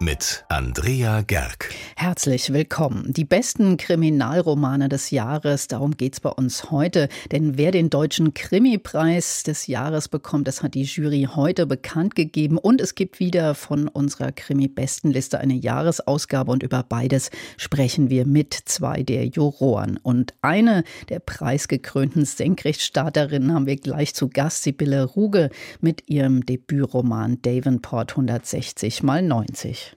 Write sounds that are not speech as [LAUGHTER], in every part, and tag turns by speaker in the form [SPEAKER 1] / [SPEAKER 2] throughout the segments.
[SPEAKER 1] mit Andrea Gerg.
[SPEAKER 2] Herzlich willkommen. Die besten Kriminalromane des Jahres, darum geht's bei uns heute. Denn wer den deutschen Krimipreis des Jahres bekommt, das hat die Jury heute bekannt gegeben. Und es gibt wieder von unserer Krimi-Bestenliste eine Jahresausgabe. Und über beides sprechen wir mit zwei der Juroren. Und eine der preisgekrönten Senkrechtstarterinnen haben wir gleich zu Gast, Sibylle Ruge, mit ihrem Debütroman Davenport 160 mal 90.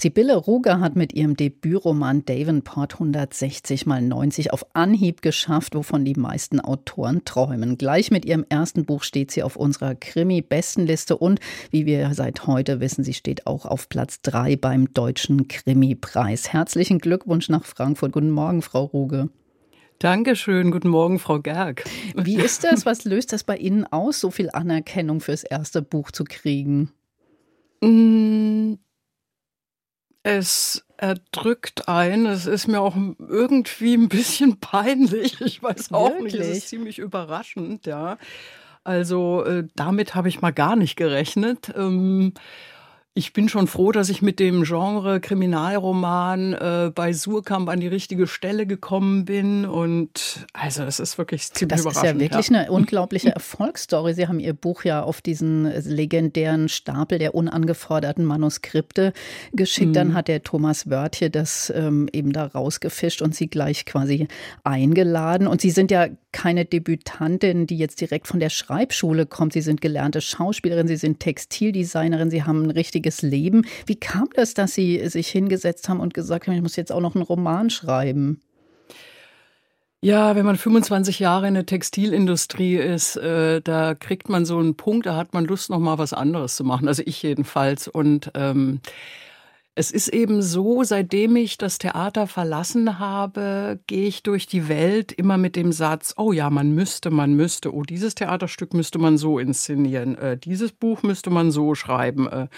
[SPEAKER 2] Sibylle Ruger hat mit ihrem Debütroman Davenport 160 mal 90 auf Anhieb geschafft, wovon die meisten Autoren träumen. Gleich mit ihrem ersten Buch steht sie auf unserer Krimi-Bestenliste und, wie wir seit heute wissen, sie steht auch auf Platz 3 beim Deutschen Krimi-Preis. Herzlichen Glückwunsch nach Frankfurt. Guten Morgen, Frau Ruge.
[SPEAKER 3] Dankeschön, guten Morgen, Frau Gerg.
[SPEAKER 2] Wie ist das? Was löst das bei Ihnen aus, so viel Anerkennung fürs erste Buch zu kriegen?
[SPEAKER 3] Mm, es erdrückt ein. Es ist mir auch irgendwie ein bisschen [LAUGHS] peinlich. Ich weiß auch Wirklich? nicht. Es ist ziemlich überraschend, ja. Also äh, damit habe ich mal gar nicht gerechnet. Ähm, ich bin schon froh, dass ich mit dem Genre Kriminalroman äh, bei Surkamp an die richtige Stelle gekommen bin. Und also es ist wirklich ziemlich
[SPEAKER 2] das
[SPEAKER 3] überraschend.
[SPEAKER 2] Das ist ja wirklich ja. eine unglaubliche Erfolgsstory. Sie haben Ihr Buch ja auf diesen legendären Stapel der unangeforderten Manuskripte geschickt. Mhm. Dann hat der Thomas Wörtje das ähm, eben da rausgefischt und Sie gleich quasi eingeladen. Und Sie sind ja keine Debütantin, die jetzt direkt von der Schreibschule kommt. Sie sind gelernte Schauspielerin, Sie sind Textildesignerin, Sie haben ein richtiges Leben. Wie kam das, dass Sie sich hingesetzt haben und gesagt haben, ich muss jetzt auch noch einen Roman schreiben?
[SPEAKER 3] Ja, wenn man 25 Jahre in der Textilindustrie ist, äh, da kriegt man so einen Punkt, da hat man Lust, noch mal was anderes zu machen. Also ich jedenfalls. Und ähm, es ist eben so, seitdem ich das Theater verlassen habe, gehe ich durch die Welt immer mit dem Satz, oh ja, man müsste, man müsste, oh, dieses Theaterstück müsste man so inszenieren, äh, dieses Buch müsste man so schreiben. Äh,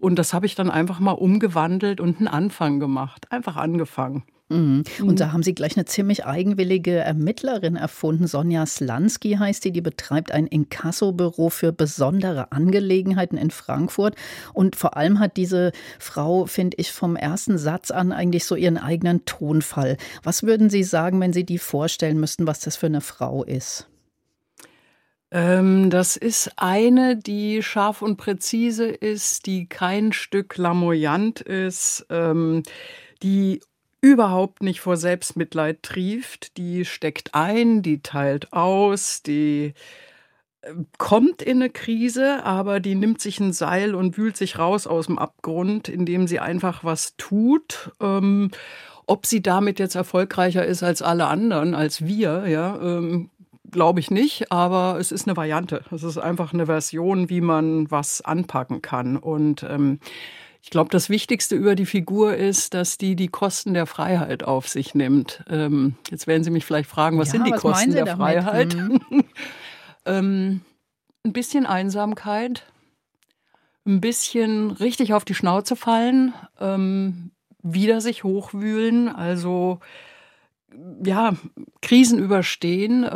[SPEAKER 3] und das habe ich dann einfach mal umgewandelt und einen Anfang gemacht. Einfach angefangen.
[SPEAKER 2] Mhm. Und mhm. da haben Sie gleich eine ziemlich eigenwillige Ermittlerin erfunden. Sonja Slansky heißt die, die betreibt ein Inkassobüro für besondere Angelegenheiten in Frankfurt. Und vor allem hat diese Frau, finde ich, vom ersten Satz an eigentlich so ihren eigenen Tonfall. Was würden Sie sagen, wenn Sie die vorstellen müssten, was das für eine Frau ist?
[SPEAKER 3] Ähm, das ist eine, die scharf und präzise ist, die kein Stück lamoyant ist, ähm, die überhaupt nicht vor Selbstmitleid trieft, die steckt ein, die teilt aus, die äh, kommt in eine Krise, aber die nimmt sich ein Seil und wühlt sich raus aus dem Abgrund, indem sie einfach was tut. Ähm, ob sie damit jetzt erfolgreicher ist als alle anderen, als wir, ja, ähm, glaube ich nicht, aber es ist eine Variante. Es ist einfach eine Version, wie man was anpacken kann. Und ähm, ich glaube, das Wichtigste über die Figur ist, dass die die Kosten der Freiheit auf sich nimmt. Ähm, jetzt werden Sie mich vielleicht fragen, was ja, sind die was Kosten der damit? Freiheit? Mhm. [LAUGHS] ähm, ein bisschen Einsamkeit, ein bisschen richtig auf die Schnauze fallen, ähm, wieder sich hochwühlen, also ja, Krisen überstehen.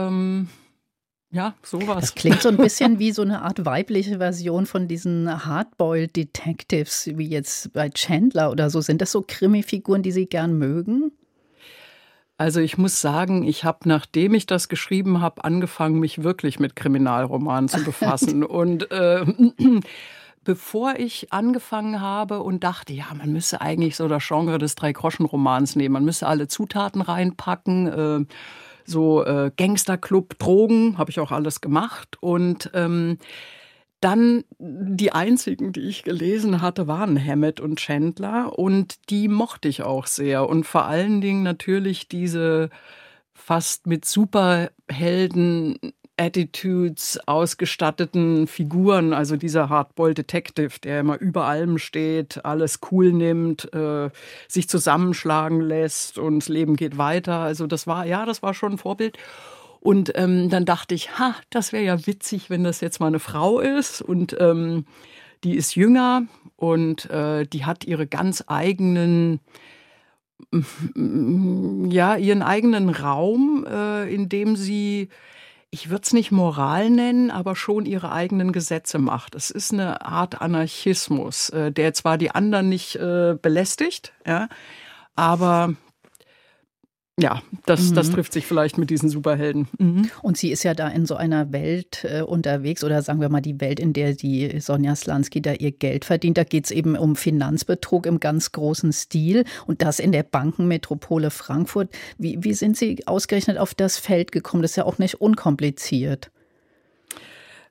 [SPEAKER 3] Ja, sowas.
[SPEAKER 2] Das klingt so ein bisschen [LAUGHS] wie so eine Art weibliche Version von diesen Hardboiled Detectives, wie jetzt bei Chandler oder so. Sind das so Krimi-Figuren, die Sie gern mögen?
[SPEAKER 3] Also ich muss sagen, ich habe, nachdem ich das geschrieben habe, angefangen, mich wirklich mit Kriminalromanen zu [LAUGHS] befassen. Und äh, [CLEARS THROAT] bevor ich angefangen habe und dachte, ja, man müsse eigentlich so das Genre des Drei-Groschen-Romans nehmen. Man müsse alle Zutaten reinpacken. Äh, so äh, Gangsterclub, Drogen, habe ich auch alles gemacht. Und ähm, dann die einzigen, die ich gelesen hatte, waren Hammett und Chandler. Und die mochte ich auch sehr. Und vor allen Dingen natürlich diese fast mit Superhelden Attitudes ausgestatteten Figuren, also dieser Hardboiled Detective, der immer über allem steht, alles cool nimmt, äh, sich zusammenschlagen lässt und das Leben geht weiter. Also das war, ja, das war schon ein Vorbild. Und ähm, dann dachte ich, ha, das wäre ja witzig, wenn das jetzt mal eine Frau ist und ähm, die ist jünger und äh, die hat ihre ganz eigenen ja, ihren eigenen Raum, äh, in dem sie ich würde es nicht Moral nennen, aber schon ihre eigenen Gesetze macht. Es ist eine Art Anarchismus, äh, der zwar die anderen nicht äh, belästigt, ja, aber ja, das, mhm. das trifft sich vielleicht mit diesen Superhelden.
[SPEAKER 2] Mhm. Und sie ist ja da in so einer Welt äh, unterwegs oder sagen wir mal die Welt, in der die Sonja Slansky da ihr Geld verdient. Da geht es eben um Finanzbetrug im ganz großen Stil und das in der Bankenmetropole Frankfurt. Wie, wie sind Sie ausgerechnet auf das Feld gekommen? Das ist ja auch nicht unkompliziert.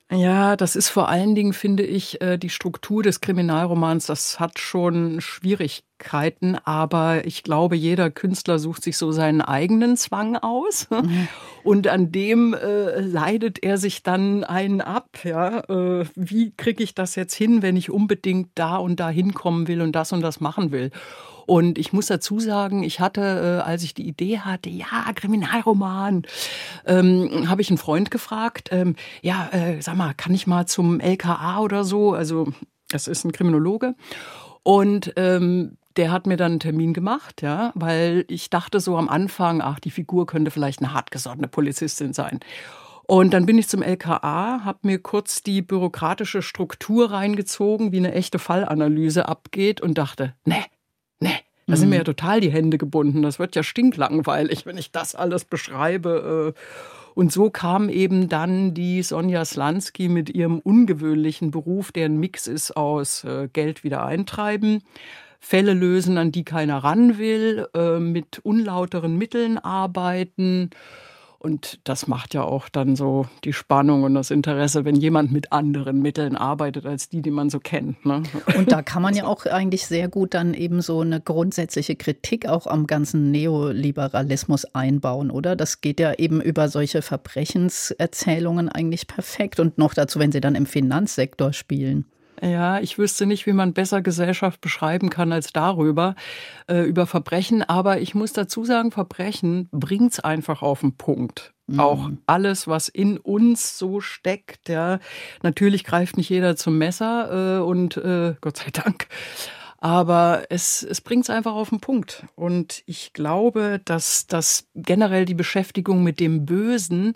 [SPEAKER 3] Ja, das ist vor allen Dingen, finde ich, äh, die Struktur des Kriminalromans, das hat schon Schwierigkeiten, aber ich glaube, jeder Künstler sucht sich so seinen eigenen Zwang aus mhm. [LAUGHS] und an dem äh, leidet er sich dann einen ab. Ja? Äh, wie kriege ich das jetzt hin, wenn ich unbedingt da und da hinkommen will und das und das machen will? Und ich muss dazu sagen, ich hatte, äh, als ich die Idee hatte, ja, Kriminalroman, ähm, habe ich einen Freund gefragt, ähm, ja, äh, sag mal, kann ich mal zum LKA oder so? Also, das ist ein Kriminologe. Und ähm, der hat mir dann einen Termin gemacht, ja, weil ich dachte so am Anfang, ach, die Figur könnte vielleicht eine hartgesottene Polizistin sein. Und dann bin ich zum LKA, habe mir kurz die bürokratische Struktur reingezogen, wie eine echte Fallanalyse abgeht und dachte, ne, Da sind mir mhm. ja total die Hände gebunden. Das wird ja stinklangweilig, wenn ich das alles beschreibe. Äh. Und so kam eben dann die Sonja Slansky mit ihrem ungewöhnlichen Beruf, der ein Mix ist aus äh, Geld wieder eintreiben, Fälle lösen, an die keiner ran will, äh, mit unlauteren Mitteln arbeiten und das macht ja auch dann so die Spannung und das Interesse, wenn jemand mit anderen Mitteln arbeitet als die, die man so kennt. Ne?
[SPEAKER 2] Und da kann man ja auch eigentlich sehr gut dann eben so eine grundsätzliche Kritik auch am ganzen Neoliberalismus einbauen, oder? Das geht ja eben über solche Verbrechenserzählungen eigentlich perfekt und noch dazu, wenn sie dann im Finanzsektor spielen.
[SPEAKER 3] Ja, ich wüsste nicht, wie man besser Gesellschaft beschreiben kann als darüber, äh, über Verbrechen. Aber ich muss dazu sagen, Verbrechen bringt's einfach auf den Punkt. Mhm. Auch alles, was in uns so steckt. Ja, natürlich greift nicht jeder zum Messer äh, und äh, Gott sei Dank. Aber es, es bringt es einfach auf den Punkt. Und ich glaube, dass, dass generell die Beschäftigung mit dem Bösen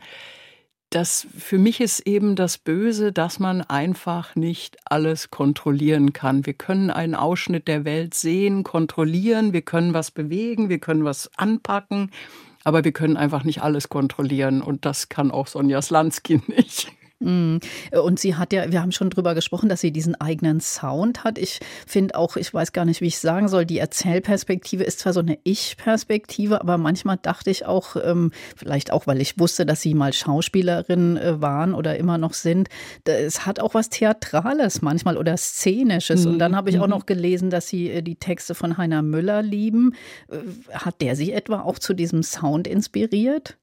[SPEAKER 3] das für mich ist eben das Böse, dass man einfach nicht alles kontrollieren kann. Wir können einen Ausschnitt der Welt sehen, kontrollieren, wir können was bewegen, wir können was anpacken, aber wir können einfach nicht alles kontrollieren und das kann auch Sonja Slansky [LAUGHS] nicht.
[SPEAKER 2] Mm. Und sie hat ja, wir haben schon drüber gesprochen, dass sie diesen eigenen Sound hat. Ich finde auch, ich weiß gar nicht, wie ich sagen soll, die Erzählperspektive ist zwar so eine Ich-Perspektive, aber manchmal dachte ich auch, ähm, vielleicht auch, weil ich wusste, dass sie mal Schauspielerin äh, waren oder immer noch sind, es hat auch was Theatrales manchmal oder Szenisches. Und dann habe ich auch mhm. noch gelesen, dass sie äh, die Texte von Heiner Müller lieben. Äh, hat der sie etwa auch zu diesem Sound inspiriert?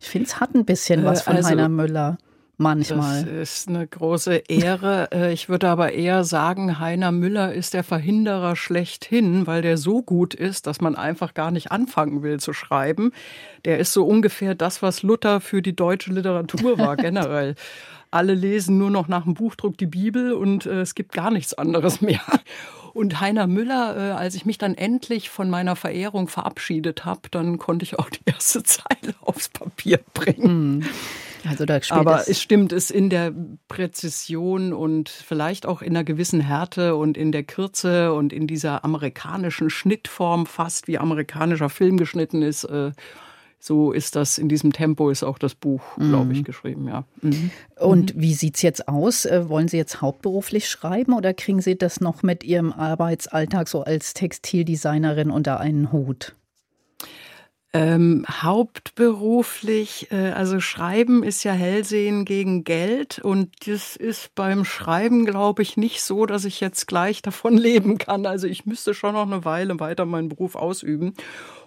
[SPEAKER 2] Ich finde, es hat ein bisschen was von also, Heiner Müller manchmal.
[SPEAKER 3] Das ist eine große Ehre. Äh, ich würde aber eher sagen, Heiner Müller ist der Verhinderer schlechthin, weil der so gut ist, dass man einfach gar nicht anfangen will zu schreiben. Der ist so ungefähr das, was Luther für die deutsche Literatur war, [LAUGHS] generell. Alle lesen nur noch nach dem Buchdruck die Bibel und äh, es gibt gar nichts anderes mehr. Und Heiner Müller, äh, als ich mich dann endlich von meiner Verehrung verabschiedet habe, dann konnte ich auch die erste [LAUGHS] Zeile aufs Papier bringen. Mhm. Also da Aber es stimmt, es in der Präzision und vielleicht auch in einer gewissen Härte und in der Kürze und in dieser amerikanischen Schnittform, fast wie amerikanischer Film geschnitten ist. Äh, so ist das in diesem Tempo ist auch das Buch, glaube ich, mhm. geschrieben, ja. Mhm.
[SPEAKER 2] Und wie sieht es jetzt aus? Äh, wollen Sie jetzt hauptberuflich schreiben oder kriegen Sie das noch mit Ihrem Arbeitsalltag so als Textildesignerin unter einen Hut?
[SPEAKER 3] Ähm, hauptberuflich, äh, also Schreiben ist ja Hellsehen gegen Geld und das ist beim Schreiben, glaube ich, nicht so, dass ich jetzt gleich [LAUGHS] davon leben kann. Also ich müsste schon noch eine Weile weiter meinen Beruf ausüben.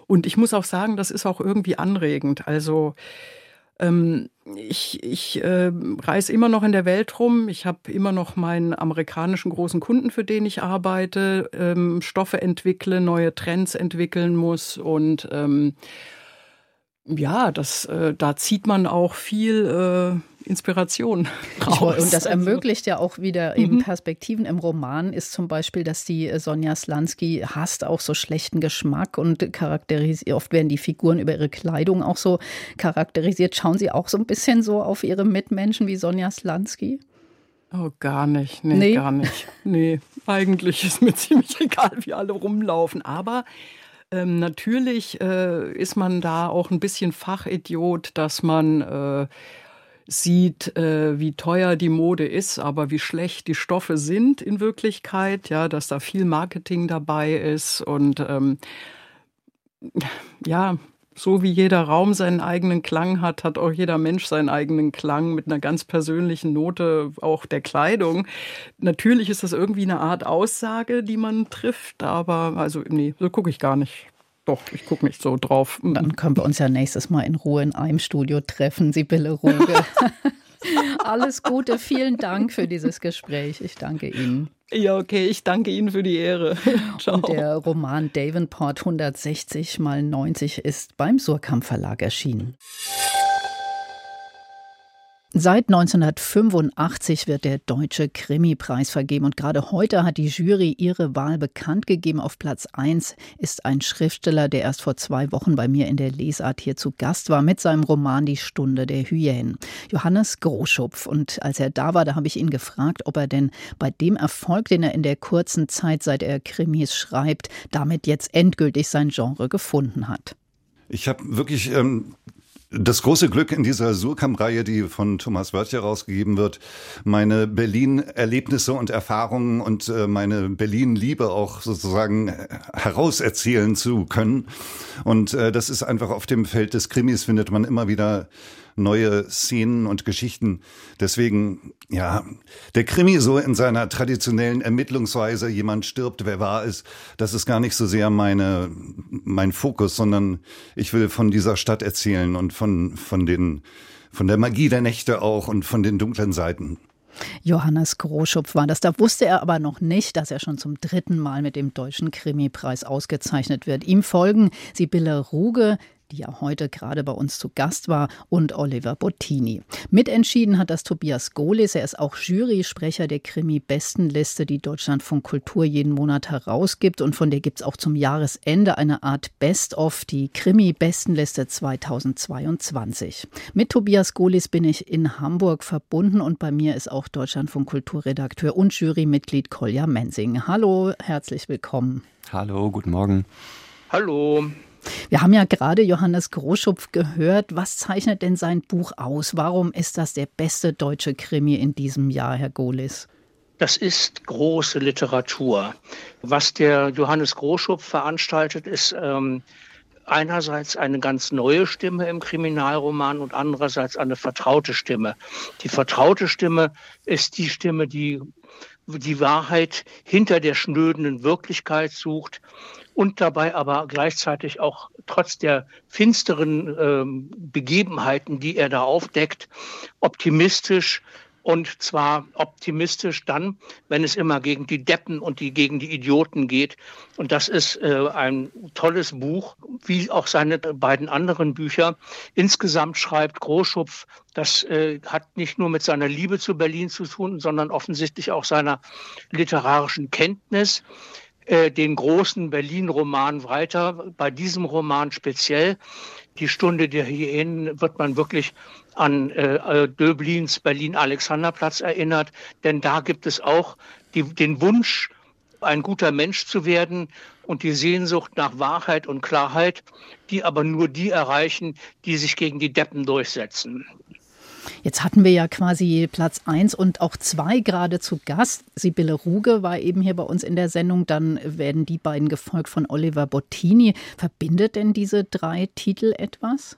[SPEAKER 3] Und ich muss auch sagen, das ist auch irgendwie anregend. Also ähm, ich ich äh, reise immer noch in der Welt rum. Ich habe immer noch meinen amerikanischen großen Kunden, für den ich arbeite, ähm, Stoffe entwickle, neue Trends entwickeln muss und ähm, ja, das, äh, da zieht man auch viel Inspiration raus.
[SPEAKER 2] Und das also ermöglicht ja auch wieder eben mhm. Perspektiven. Im Roman ist zum Beispiel, dass die äh, Sonja Slansky hasst auch so schlechten Geschmack und charakterisiert, oft werden die Figuren über ihre Kleidung auch so charakterisiert. Schauen Sie auch so ein bisschen so auf Ihre Mitmenschen wie Sonja Slansky?
[SPEAKER 3] Oh, gar nicht. Nee, nee, gar nicht. Nee, eigentlich ist mir [LAUGHS] ziemlich egal, wie alle rumlaufen. Aber ähm, natürlich äh, ist man da auch ein bisschen Fachidiot, dass man äh, sieht, äh, wie teuer die Mode ist, aber wie schlecht die Stoffe sind in Wirklichkeit, ja, dass da viel Marketing dabei ist und ähm, ja, so wie jeder Raum seinen eigenen Klang hat, hat auch jeder Mensch seinen eigenen Klang mit einer ganz persönlichen Note auch der Kleidung. Natürlich ist das irgendwie eine Art Aussage, die man trifft, aber also nee, so gucke ich gar nicht. Doch, ich gucke nicht so drauf.
[SPEAKER 2] Dann können wir uns ja nächstes Mal in Ruhe in einem Studio treffen, Sibylle Ruge. [LAUGHS] Alles Gute, vielen Dank für dieses Gespräch. Ich danke Ihnen.
[SPEAKER 3] Ja, okay, ich danke Ihnen für die Ehre.
[SPEAKER 2] Ciao. Und der Roman Davenport 160 mal 90 ist beim Surkamp Verlag erschienen. Seit 1985 wird der Deutsche Krimi-Preis vergeben und gerade heute hat die Jury ihre Wahl bekannt gegeben. Auf Platz 1 ist ein Schriftsteller, der erst vor zwei Wochen bei mir in der Lesart hier zu Gast war mit seinem Roman Die Stunde der Hyänen. Johannes Groschupf. Und als er da war, da habe ich ihn gefragt, ob er denn bei dem Erfolg, den er in der kurzen Zeit, seit er Krimis schreibt, damit jetzt endgültig sein Genre gefunden hat.
[SPEAKER 4] Ich habe wirklich ähm, das große Glück in dieser Surkamp-Reihe, die von Thomas Wörth herausgegeben wird, meine Berlin-Erlebnisse und Erfahrungen und äh, meine Berlin-Liebe auch sozusagen äh, herauserzählen zu können. Und äh, das ist einfach auf dem Feld des Krimis findet man immer wieder neue Szenen und Geschichten. Deswegen, ja, der Krimi so in seiner traditionellen Ermittlungsweise, jemand stirbt, wer war es, das ist gar nicht so sehr meine, mein Fokus, sondern ich will von dieser Stadt erzählen und von, von den, von der Magie der Nächte auch und von den dunklen Seiten.
[SPEAKER 2] Johannes Groschupf war das. Da wusste er aber noch nicht, dass er schon zum dritten Mal mit dem Deutschen Krimipreis ausgezeichnet wird. Ihm folgen Sibylle Ruge, die ja heute gerade bei uns zu Gast war, und Oliver Bottini. Mitentschieden hat das Tobias Gohlis. Er ist auch Jurysprecher der Krimi-Bestenliste, die Deutschlandfunk Kultur jeden Monat herausgibt. Und von der gibt es auch zum Jahresende eine Art Best-of, die Krimi-Bestenliste 2022. Mit Tobias Gohlis bin ich in Hamburg verbunden und bei mir ist auch Deutschlandfunk Kulturredakteur und Jurymitglied Kolja Mensing. Hallo, herzlich willkommen.
[SPEAKER 5] Hallo, guten Morgen.
[SPEAKER 6] Hallo.
[SPEAKER 2] Wir haben ja gerade Johannes Groschupf gehört. Was zeichnet denn sein Buch aus? Warum ist das der beste deutsche Krimi in diesem Jahr, Herr Gohlis?
[SPEAKER 6] Das ist große Literatur. Was der Johannes Groschupf veranstaltet, ist ähm, einerseits eine ganz neue Stimme im Kriminalroman und andererseits eine vertraute Stimme. Die vertraute Stimme ist die Stimme, die die Wahrheit hinter der schnöden Wirklichkeit sucht und dabei aber gleichzeitig auch trotz der finsteren ähm, Begebenheiten, die er da aufdeckt, optimistisch und zwar optimistisch dann, wenn es immer gegen die Deppen und die gegen die Idioten geht. Und das ist äh, ein tolles Buch, wie auch seine beiden anderen Bücher. Insgesamt schreibt Großschupf, das äh, hat nicht nur mit seiner Liebe zu Berlin zu tun, sondern offensichtlich auch seiner literarischen Kenntnis. Äh, den großen Berlin-Roman weiter. Bei diesem Roman speziell, Die Stunde der Hyänen, wird man wirklich an äh, äh, Döblins Berlin-Alexanderplatz erinnert, denn da gibt es auch die, den Wunsch, ein guter Mensch zu werden und die Sehnsucht nach Wahrheit und Klarheit, die aber nur die erreichen, die sich gegen die Deppen durchsetzen.
[SPEAKER 2] Jetzt hatten wir ja quasi Platz 1 und auch 2 gerade zu Gast. Sibylle Ruge war eben hier bei uns in der Sendung. Dann werden die beiden gefolgt von Oliver Bottini. Verbindet denn diese drei Titel etwas?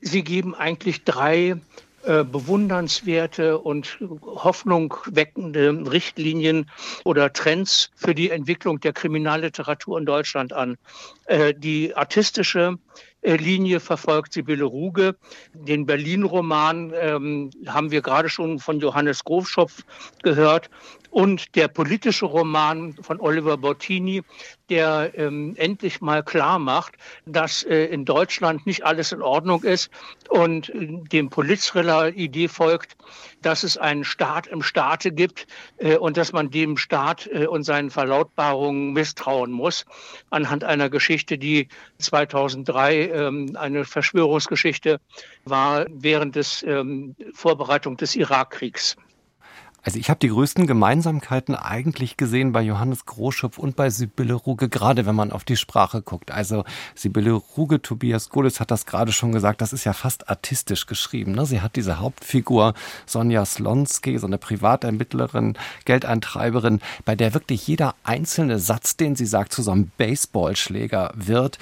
[SPEAKER 6] Sie geben eigentlich drei äh, bewundernswerte und Hoffnung weckende Richtlinien oder Trends für die Entwicklung der Kriminalliteratur in Deutschland an. Äh, die artistische, Linie verfolgt Sibylle Ruge. Den Berlin-Roman ähm, haben wir gerade schon von Johannes Grofschopf gehört und der politische Roman von Oliver Bottini, der ähm, endlich mal klar macht, dass äh, in Deutschland nicht alles in Ordnung ist und äh, dem Polizthriller-Idee folgt, dass es einen Staat im Staate gibt äh, und dass man dem Staat äh, und seinen Verlautbarungen misstrauen muss, anhand einer Geschichte, die 2003 ähm, eine Verschwörungsgeschichte war während des ähm, Vorbereitung des Irakkriegs.
[SPEAKER 5] Also ich habe die größten Gemeinsamkeiten eigentlich gesehen bei Johannes Groschupf und bei Sibylle Ruge, gerade wenn man auf die Sprache guckt. Also Sibylle Ruge, Tobias Golis hat das gerade schon gesagt, das ist ja fast artistisch geschrieben. Ne? Sie hat diese Hauptfigur Sonja Slonski, so eine Privatermittlerin, Geldeintreiberin, bei der wirklich jeder einzelne Satz, den sie sagt, zu so einem Baseballschläger wird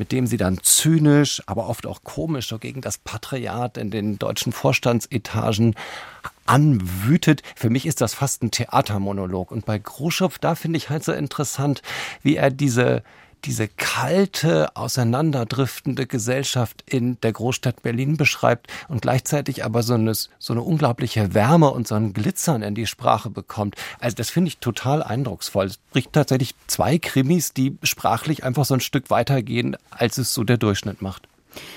[SPEAKER 5] mit dem sie dann zynisch, aber oft auch komisch so gegen das Patriarchat in den deutschen Vorstandsetagen anwütet. Für mich ist das fast ein Theatermonolog. Und bei Gruschow, da finde ich halt so interessant, wie er diese diese kalte, auseinanderdriftende Gesellschaft in der Großstadt Berlin beschreibt und gleichzeitig aber so eine, so eine unglaubliche Wärme und so ein Glitzern in die Sprache bekommt. Also das finde ich total eindrucksvoll. Es bricht tatsächlich zwei Krimis, die sprachlich einfach so ein Stück weitergehen, als es so der Durchschnitt macht.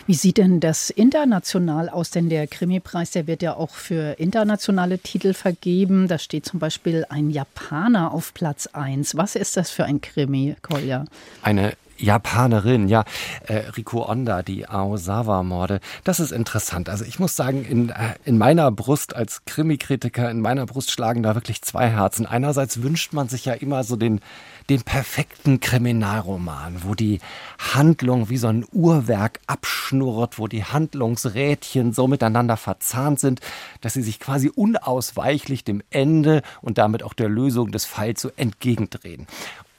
[SPEAKER 2] Wie sieht denn das international aus? Denn der Krimi-Preis, der wird ja auch für internationale Titel vergeben. Da steht zum Beispiel ein Japaner auf Platz 1. Was ist das für ein Krimi, Kolja?
[SPEAKER 5] Eine Japanerin, ja, äh, Riko Onda, die Aosawa-Morde. Das ist interessant. Also ich muss sagen, in, äh, in meiner Brust als Krimikritiker, in meiner Brust schlagen da wirklich zwei Herzen. Einerseits wünscht man sich ja immer so den, den perfekten Kriminalroman, wo die Handlung wie so ein Uhrwerk abschnurrt, wo die Handlungsrädchen so miteinander verzahnt sind, dass sie sich quasi unausweichlich dem Ende und damit auch der Lösung des Falls so entgegendrehen.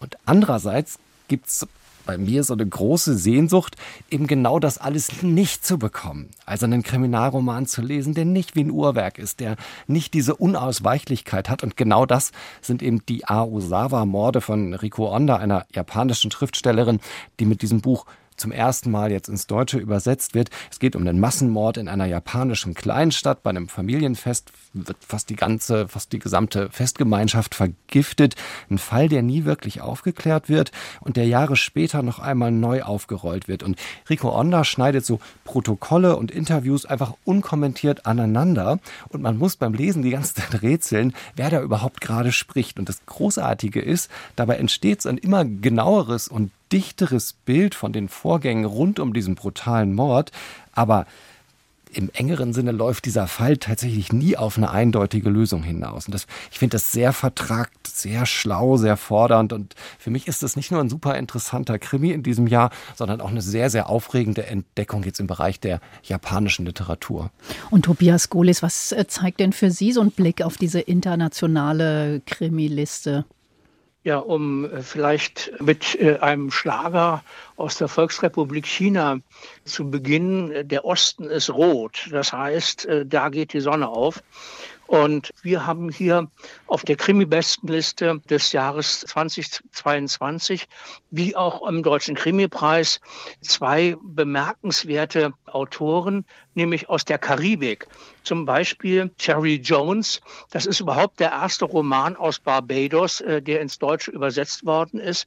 [SPEAKER 5] Und andererseits gibt es bei mir so eine große Sehnsucht, eben genau das alles nicht zu bekommen. Also einen Kriminalroman zu lesen, der nicht wie ein Uhrwerk ist, der nicht diese Unausweichlichkeit hat. Und genau das sind eben die Aosawa-Morde von Riko Onda, einer japanischen Schriftstellerin, die mit diesem Buch zum ersten Mal jetzt ins Deutsche übersetzt wird. Es geht um den Massenmord in einer japanischen Kleinstadt. Bei einem Familienfest wird fast die ganze, fast die gesamte Festgemeinschaft vergiftet. Ein Fall, der nie wirklich aufgeklärt wird und der Jahre später noch einmal neu aufgerollt wird. Und Rico Onda schneidet so Protokolle und Interviews einfach unkommentiert aneinander. Und man muss beim Lesen die ganze Zeit rätseln, wer da überhaupt gerade spricht. Und das Großartige ist, dabei entsteht ein immer genaueres und dichteres Bild von den Vorgängen rund um diesen brutalen Mord, aber im engeren Sinne läuft dieser Fall tatsächlich nie auf eine eindeutige Lösung hinaus. Und das, ich finde das sehr vertragt, sehr schlau, sehr fordernd. Und für mich ist das nicht nur ein super interessanter Krimi in diesem Jahr, sondern auch eine sehr, sehr aufregende Entdeckung jetzt im Bereich der japanischen Literatur.
[SPEAKER 2] Und Tobias Golis, was äh, zeigt denn für Sie so ein Blick auf diese internationale Krimiliste?
[SPEAKER 6] Ja, um äh, vielleicht mit äh, einem Schlager aus der Volksrepublik China zu beginnen. Der Osten ist rot. Das heißt, äh, da geht die Sonne auf. Und wir haben hier auf der Krimi-Bestenliste des Jahres 2022, wie auch im Deutschen Krimi-Preis, zwei bemerkenswerte Autoren, nämlich aus der Karibik. Zum Beispiel Cherry Jones. Das ist überhaupt der erste Roman aus Barbados, äh, der ins Deutsche übersetzt worden ist.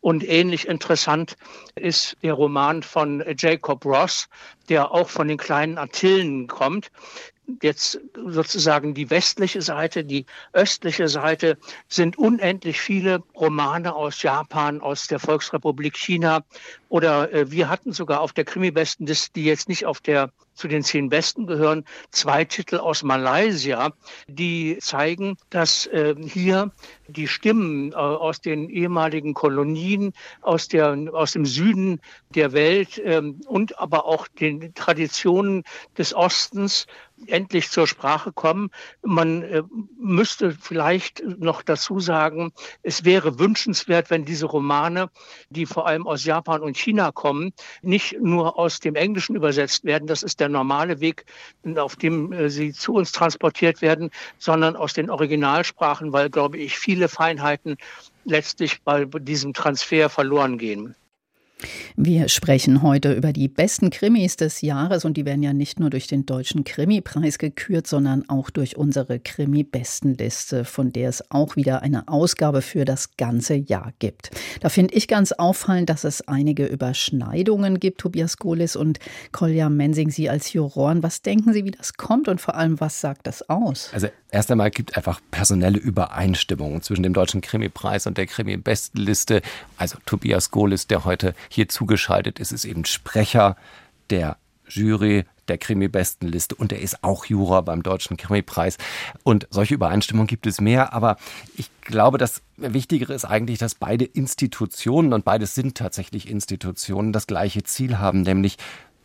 [SPEAKER 6] Und ähnlich interessant ist der Roman von Jacob Ross, der auch von den kleinen Antillen kommt jetzt sozusagen die westliche Seite, die östliche Seite sind unendlich viele Romane aus Japan, aus der Volksrepublik China oder äh, wir hatten sogar auf der Krimi-Besten, die jetzt nicht auf der zu den zehn Besten gehören, zwei Titel aus Malaysia, die zeigen, dass äh, hier die Stimmen äh, aus den ehemaligen Kolonien, aus, der, aus dem Süden der Welt äh, und aber auch den Traditionen des Ostens endlich zur Sprache kommen. Man äh, müsste vielleicht noch dazu sagen, es wäre wünschenswert, wenn diese Romane, die vor allem aus Japan und China kommen, nicht nur aus dem Englischen übersetzt werden. Das ist der normale Weg, auf dem äh, sie zu uns transportiert werden, sondern aus den Originalsprachen, weil, glaube ich, viele Feinheiten letztlich bei diesem Transfer verloren gehen.
[SPEAKER 2] Wir sprechen heute über die besten Krimis des Jahres und die werden ja nicht nur durch den Deutschen Krimipreis gekürt, sondern auch durch unsere Krimi-Bestenliste, von der es auch wieder eine Ausgabe für das ganze Jahr gibt. Da finde ich ganz auffallend, dass es einige Überschneidungen gibt, Tobias Golis und Kolja Mensing, Sie als Juroren. Was denken Sie, wie das kommt und vor allem, was sagt das aus?
[SPEAKER 5] Also erst einmal gibt einfach personelle Übereinstimmungen zwischen dem Deutschen Krimipreis und der Krimi-Bestenliste. Also Tobias Golis, der heute hier zugeschaltet. Ist, ist eben Sprecher der Jury der Krimi-Bestenliste und er ist auch Juror beim Deutschen Krimi-Preis. Und solche Übereinstimmungen gibt es mehr, aber ich glaube, das Wichtigere ist eigentlich, dass beide Institutionen, und beides sind tatsächlich Institutionen, das gleiche Ziel haben, nämlich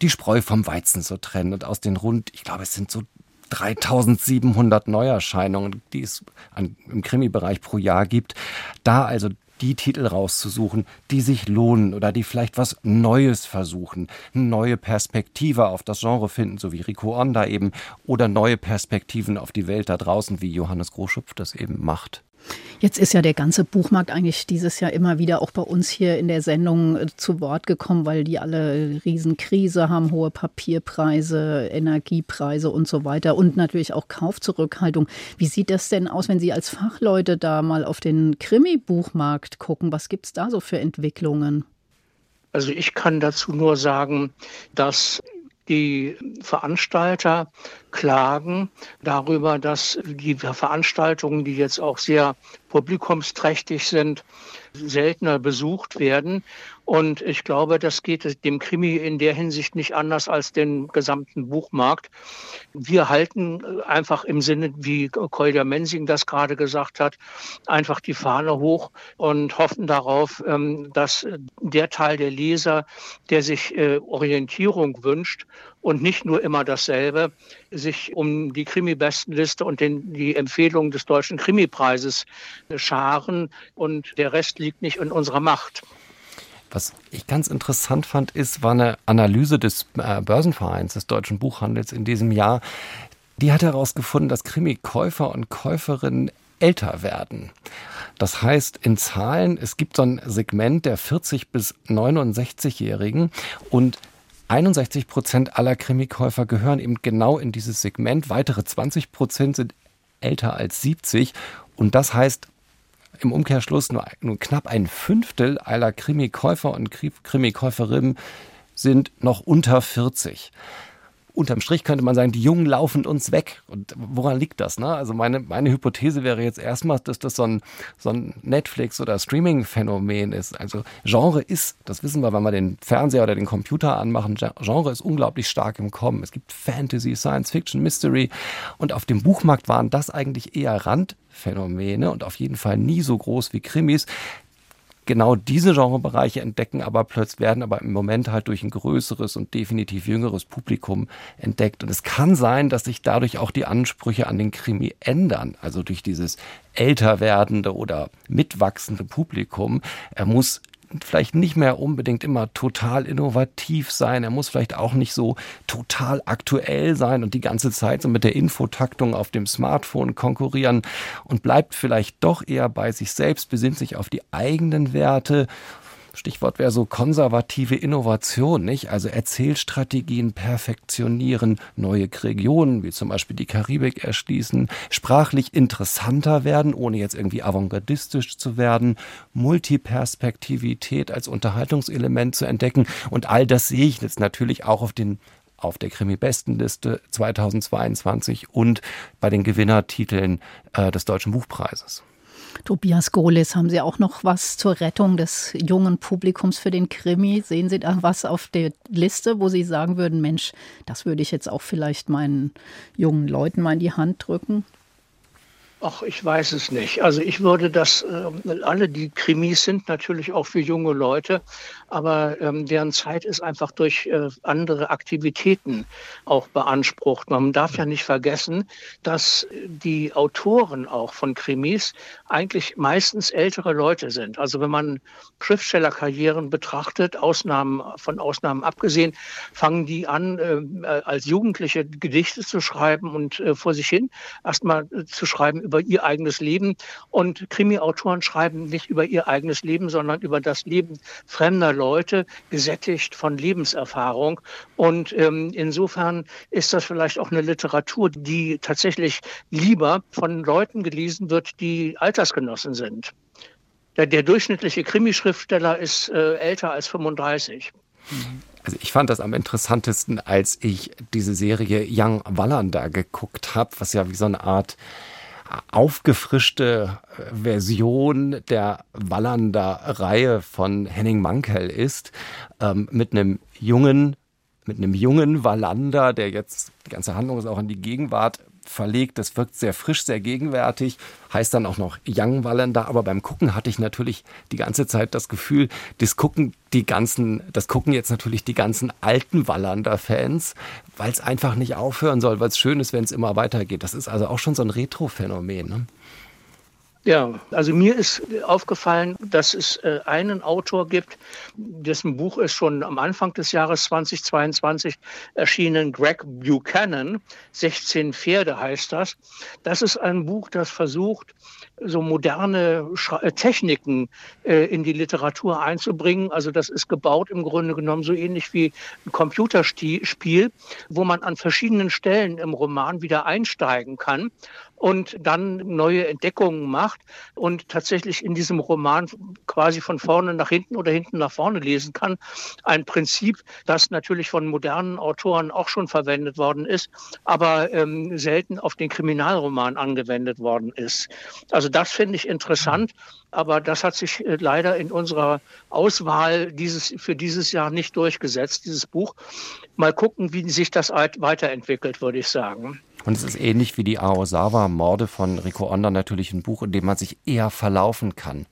[SPEAKER 5] die Spreu vom Weizen zu trennen. Und aus den rund, ich glaube, es sind so 3700 Neuerscheinungen, die es an, im Krimi-Bereich pro Jahr gibt, da also die Titel rauszusuchen, die sich lohnen oder die vielleicht was Neues versuchen, neue Perspektive auf das Genre finden, so wie Rico Onda eben, oder neue Perspektiven auf die Welt da draußen, wie Johannes Großschupf das eben macht.
[SPEAKER 2] Jetzt ist ja der ganze Buchmarkt eigentlich dieses Jahr immer wieder auch bei uns hier in der Sendung äh, zu Wort gekommen, weil die alle Riesenkrise haben, hohe Papierpreise, Energiepreise und so weiter und natürlich auch Kaufzurückhaltung. Wie sieht das denn aus, wenn Sie als Fachleute da mal auf den Krimi-Buchmarkt gucken? Was gibt es da so für Entwicklungen?
[SPEAKER 6] Also ich kann dazu nur sagen, dass die Veranstalter klagen darüber, dass die Veranstaltungen, die jetzt auch sehr publikumsträchtig sind, seltener besucht werden. Und ich glaube, das geht dem Krimi in der Hinsicht nicht anders als den gesamten Buchmarkt. Wir halten einfach im Sinne, wie Kolja Mensing das gerade gesagt hat, einfach die Fahne hoch und hoffen darauf, ähm, dass der Teil der Leser, der sich äh, Orientierung wünscht und nicht nur immer dasselbe, sich um die Krimi-Bestenliste und den, die Empfehlungen des Deutschen Krimipreises scharen und der Rest liegt nicht in unserer Macht.
[SPEAKER 5] Was ich ganz interessant fand, ist, war eine Analyse des äh, Börsenvereins des deutschen Buchhandels in diesem Jahr. Die hat herausgefunden, dass Krimi-Käufer und Käuferinnen älter werden. Das heißt in Zahlen, es gibt so ein Segment der 40 bis 69-Jährigen und 61 Prozent aller Krimikäufer gehören eben genau in dieses Segment. Weitere 20 Prozent sind älter als 70. Und das heißt, im Umkehrschluss nur, nur knapp ein Fünftel aller Krimikäufer und Krimikäuferinnen sind noch unter 40 unterm Strich könnte man sagen, die Jungen laufen uns weg. Und woran liegt das? Ne? Also meine, meine Hypothese wäre jetzt erstmal, dass das so ein, so ein Netflix- oder Streaming-Phänomen ist. Also Genre ist, das wissen wir, wenn wir den Fernseher oder den Computer anmachen, Genre ist unglaublich stark im Kommen. Es gibt Fantasy, Science Fiction, Mystery. Und auf dem Buchmarkt waren das eigentlich eher Randphänomene und auf jeden Fall nie so groß wie Krimis genau diese Genrebereiche entdecken, aber plötzlich werden aber im Moment halt durch ein größeres und definitiv jüngeres Publikum entdeckt. Und es kann sein, dass sich dadurch auch die Ansprüche an den Krimi ändern. Also durch dieses älter werdende oder mitwachsende Publikum. Er muss vielleicht nicht mehr unbedingt immer total innovativ sein. Er muss vielleicht auch nicht so total aktuell sein und die ganze Zeit so mit der Infotaktung auf dem Smartphone konkurrieren und bleibt vielleicht doch eher bei sich selbst, besinnt sich auf die eigenen Werte Stichwort wäre so konservative Innovation, nicht? Also Erzählstrategien perfektionieren, neue Regionen, wie zum Beispiel die Karibik erschließen, sprachlich interessanter werden, ohne jetzt irgendwie avantgardistisch zu werden, Multiperspektivität als Unterhaltungselement zu entdecken. Und all das sehe ich jetzt natürlich auch auf den auf der Krimi-Bestenliste 2022 und bei den Gewinnertiteln äh, des Deutschen Buchpreises.
[SPEAKER 2] Tobias Gohlis, haben Sie auch noch was zur Rettung des jungen Publikums für den Krimi? Sehen Sie da was auf der Liste, wo Sie sagen würden, Mensch, das würde ich jetzt auch vielleicht meinen jungen Leuten mal in die Hand drücken?
[SPEAKER 6] Ach, ich weiß es nicht. Also ich würde das, äh, alle die Krimis sind natürlich auch für junge Leute, aber ähm, deren Zeit ist einfach durch äh, andere Aktivitäten auch beansprucht. Man darf ja nicht vergessen, dass die Autoren auch von Krimis eigentlich meistens ältere Leute sind. Also wenn man Schriftstellerkarrieren betrachtet, Ausnahmen von Ausnahmen abgesehen, fangen die an, äh, als Jugendliche Gedichte zu schreiben und äh, vor sich hin erstmal zu schreiben über ihr eigenes Leben. Und Krimi-Autoren schreiben nicht über ihr eigenes Leben, sondern über das Leben fremder Leute, gesättigt von Lebenserfahrung. Und ähm, insofern ist das vielleicht auch eine Literatur, die tatsächlich lieber von Leuten gelesen wird, die Altersgenossen sind. Der, der durchschnittliche Krimischriftsteller ist äh, älter als 35.
[SPEAKER 5] Also ich fand das am interessantesten, als ich diese Serie Young Wallander geguckt habe, was ja wie so eine Art aufgefrischte Version der Wallander-Reihe von Henning Mankell ist, ähm, mit einem jungen, mit einem jungen Wallander, der jetzt die ganze Handlung ist auch in die Gegenwart verlegt. Das wirkt sehr frisch, sehr gegenwärtig. Heißt dann auch noch Young Wallander. Aber beim Gucken hatte ich natürlich die ganze Zeit das Gefühl, das gucken die ganzen, das gucken jetzt natürlich die ganzen alten Wallander-Fans, weil es einfach nicht aufhören soll, weil es schön ist, wenn es immer weitergeht. Das ist also auch schon so ein Retro-Phänomen. Ne?
[SPEAKER 6] Ja, also mir ist aufgefallen, dass es äh, einen Autor gibt, dessen Buch ist schon am Anfang des Jahres 2022 erschienen, Greg Buchanan, 16 Pferde heißt das. Das ist ein Buch, das versucht, so moderne äh, Techniken äh, in die Literatur einzubringen. Also das ist gebaut im Grunde genommen so ähnlich wie ein Computerspiel, wo man an verschiedenen Stellen im Roman wieder einsteigen kann und dann neue Entdeckungen macht und tatsächlich in diesem Roman quasi von vorne nach hinten oder hinten nach vorne lesen kann. Ein Prinzip, das natürlich von modernen Autoren auch schon verwendet worden ist, aber ähm, selten auf den Kriminalroman angewendet worden ist. Also das finde ich interessant, aber das hat sich äh, leider in unserer Auswahl dieses, für dieses Jahr nicht durchgesetzt, dieses Buch. Mal gucken, wie sich das weiterentwickelt, würde ich sagen.
[SPEAKER 5] Und es ist ähnlich wie die Aosawa-Morde von Rico Onda natürlich ein Buch, in dem man sich eher verlaufen kann.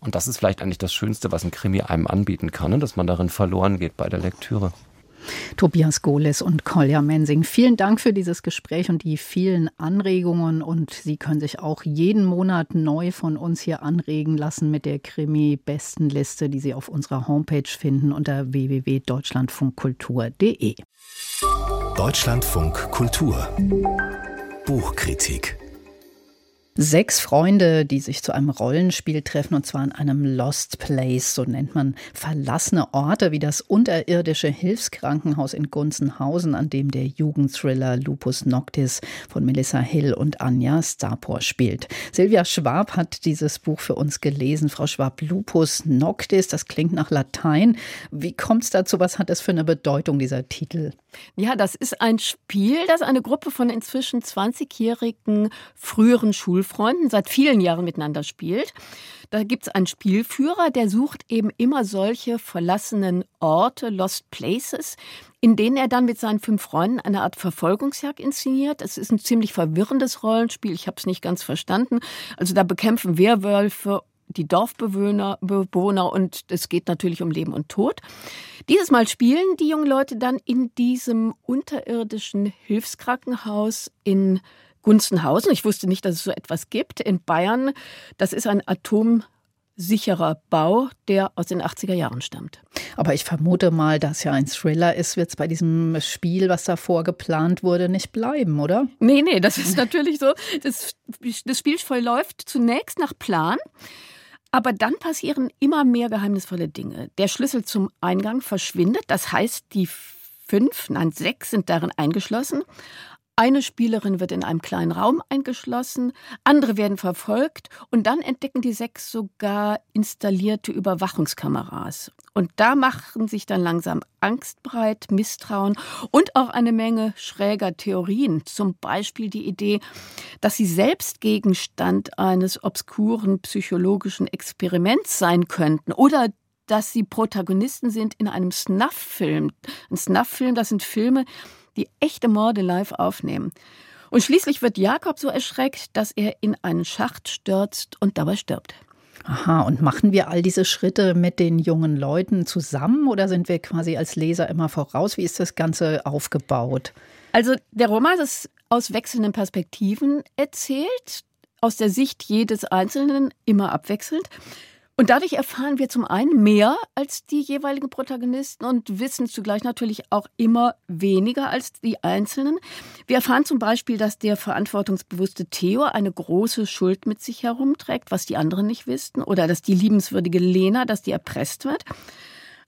[SPEAKER 5] Und das ist vielleicht eigentlich das Schönste, was ein Krimi einem anbieten kann, ne? dass man darin verloren geht bei der Lektüre.
[SPEAKER 2] Tobias Goles und Kolja Mensing, vielen Dank für dieses Gespräch und die vielen Anregungen. Und Sie können sich auch jeden Monat neu von uns hier anregen lassen mit der Krimi-Bestenliste, die Sie auf unserer Homepage finden unter www.deutschlandfunkkultur.de.
[SPEAKER 1] Deutschlandfunk Kultur Buchkritik
[SPEAKER 2] Sechs Freunde, die sich zu einem Rollenspiel treffen, und zwar in einem Lost Place, so nennt man verlassene Orte wie das unterirdische Hilfskrankenhaus in Gunzenhausen, an dem der Jugendthriller Lupus Noctis von Melissa Hill und Anja Starpor spielt. Silvia Schwab hat dieses Buch für uns gelesen. Frau Schwab, Lupus Noctis, das klingt nach Latein. Wie kommt es dazu? Was hat das für eine Bedeutung, dieser Titel?
[SPEAKER 7] Ja, das ist ein Spiel, das eine Gruppe von inzwischen 20-jährigen früheren Schulfreunden seit vielen Jahren miteinander spielt. Da gibt es einen Spielführer, der sucht eben immer solche verlassenen Orte, Lost Places, in denen er dann mit seinen fünf Freunden eine Art Verfolgungsjagd inszeniert. Es ist ein ziemlich verwirrendes Rollenspiel, ich habe es nicht ganz verstanden. Also da bekämpfen Werwölfe die Dorfbewohner Bewohner und es geht natürlich um Leben und Tod. Dieses Mal spielen die jungen Leute dann in diesem unterirdischen Hilfskrankenhaus in Gunzenhausen. Ich wusste nicht, dass es so etwas gibt in Bayern. Das ist ein atomsicherer Bau, der aus den 80er Jahren stammt.
[SPEAKER 2] Aber ich vermute mal, dass ja ein Thriller ist, wird es bei diesem Spiel, was davor geplant wurde, nicht bleiben, oder?
[SPEAKER 7] Nee, nee, das ist [LAUGHS] natürlich so. Das, das Spiel verläuft zunächst nach Plan. Aber dann passieren immer mehr geheimnisvolle Dinge. Der Schlüssel zum Eingang verschwindet. Das heißt, die fünf, nein, sechs sind darin eingeschlossen. Eine Spielerin wird in einem kleinen Raum eingeschlossen, andere werden verfolgt und dann entdecken die sechs sogar installierte Überwachungskameras. Und da machen sich dann langsam Angst breit, Misstrauen und auch eine Menge schräger Theorien. Zum Beispiel die Idee, dass sie selbst Gegenstand eines obskuren psychologischen Experiments sein könnten oder dass sie Protagonisten sind in einem Snuff-Film. Ein Snuff-Film, das sind Filme, die echte Morde live aufnehmen. Und schließlich wird Jakob so erschreckt, dass er in einen Schacht stürzt und dabei stirbt.
[SPEAKER 2] Aha, und machen wir all diese Schritte mit den jungen Leuten zusammen oder sind wir quasi als Leser immer voraus? Wie ist das Ganze aufgebaut?
[SPEAKER 7] Also der Roman ist aus wechselnden Perspektiven erzählt, aus der Sicht jedes Einzelnen immer abwechselnd. Und dadurch erfahren wir zum einen mehr als die jeweiligen Protagonisten und wissen zugleich natürlich auch immer weniger als die Einzelnen. Wir erfahren zum Beispiel, dass der verantwortungsbewusste Theo eine große Schuld mit sich herumträgt, was die anderen nicht wissen, oder dass die liebenswürdige Lena, dass die erpresst wird.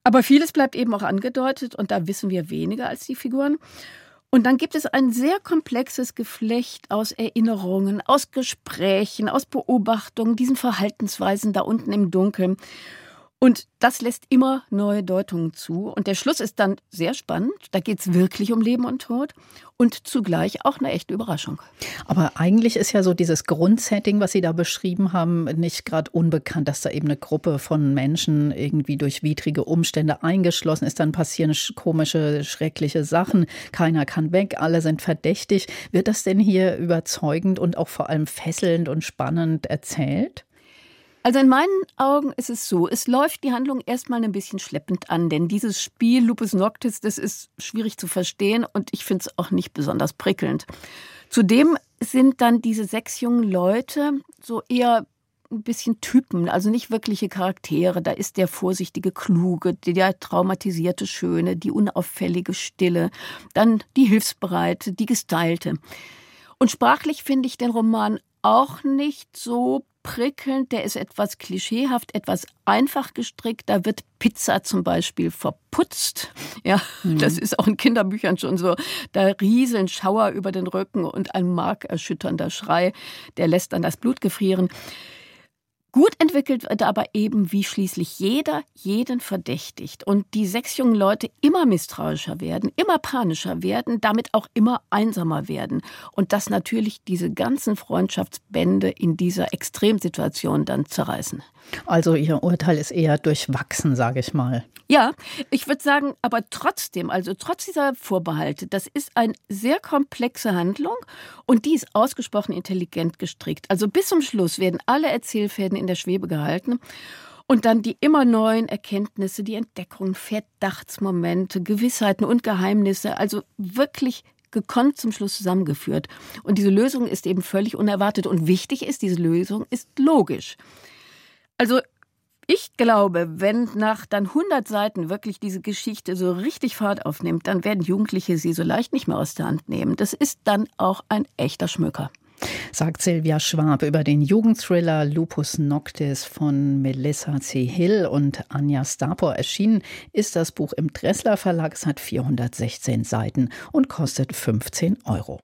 [SPEAKER 7] Aber vieles bleibt eben auch angedeutet und da wissen wir weniger als die Figuren. Und dann gibt es ein sehr komplexes Geflecht aus Erinnerungen, aus Gesprächen, aus Beobachtungen, diesen Verhaltensweisen da unten im Dunkeln. Und das lässt immer neue Deutungen zu. Und der Schluss ist dann sehr spannend. Da geht es wirklich um Leben und Tod und zugleich auch eine echte Überraschung.
[SPEAKER 2] Aber eigentlich ist ja so dieses Grundsetting, was Sie da beschrieben haben, nicht gerade unbekannt, dass da eben eine Gruppe von Menschen irgendwie durch widrige Umstände eingeschlossen ist. Dann passieren komische, schreckliche Sachen. Keiner kann weg, alle sind verdächtig. Wird das denn hier überzeugend und auch vor allem fesselnd und spannend erzählt?
[SPEAKER 7] Also in meinen Augen ist es so, es läuft die Handlung erstmal ein bisschen schleppend an, denn dieses Spiel Lupus Noctis, das ist schwierig zu verstehen und ich finde es auch nicht besonders prickelnd. Zudem sind dann diese sechs jungen Leute so eher ein bisschen Typen, also nicht wirkliche Charaktere. Da ist der vorsichtige Kluge, der traumatisierte Schöne, die unauffällige Stille, dann die Hilfsbereite, die Gestylte. Und sprachlich finde ich den Roman auch nicht so prickelnd, der ist etwas klischeehaft, etwas einfach gestrickt. Da wird Pizza zum Beispiel verputzt. Ja, mhm. das ist auch in Kinderbüchern schon so. Da rieseln Schauer über den Rücken und ein markerschütternder Schrei, der lässt dann das Blut gefrieren. Gut entwickelt wird aber eben, wie schließlich jeder jeden verdächtigt und die sechs jungen Leute immer misstrauischer werden, immer panischer werden, damit auch immer einsamer werden und dass natürlich diese ganzen Freundschaftsbände in dieser Extremsituation dann zerreißen.
[SPEAKER 2] Also Ihr Urteil ist eher durchwachsen, sage ich mal.
[SPEAKER 7] Ja, ich würde sagen, aber trotzdem, also trotz dieser Vorbehalte, das ist eine sehr komplexe Handlung und die ist ausgesprochen intelligent gestrickt. Also bis zum Schluss werden alle Erzählfäden in der Schwebe gehalten. Und dann die immer neuen Erkenntnisse, die Entdeckungen, Verdachtsmomente, Gewissheiten und Geheimnisse, also wirklich gekonnt zum Schluss zusammengeführt. Und diese Lösung ist eben völlig unerwartet. Und wichtig ist, diese Lösung ist logisch. Also ich glaube, wenn nach dann 100 Seiten wirklich diese Geschichte so richtig Fahrt aufnimmt, dann werden Jugendliche sie so leicht nicht mehr aus der Hand nehmen. Das ist dann auch ein echter Schmöker.
[SPEAKER 2] Sagt Silvia Schwab über den Jugendthriller Lupus Noctis von Melissa C. Hill und Anja Stapor. Erschienen ist das Buch im Dressler Verlag. Es hat 416 Seiten und kostet 15 Euro.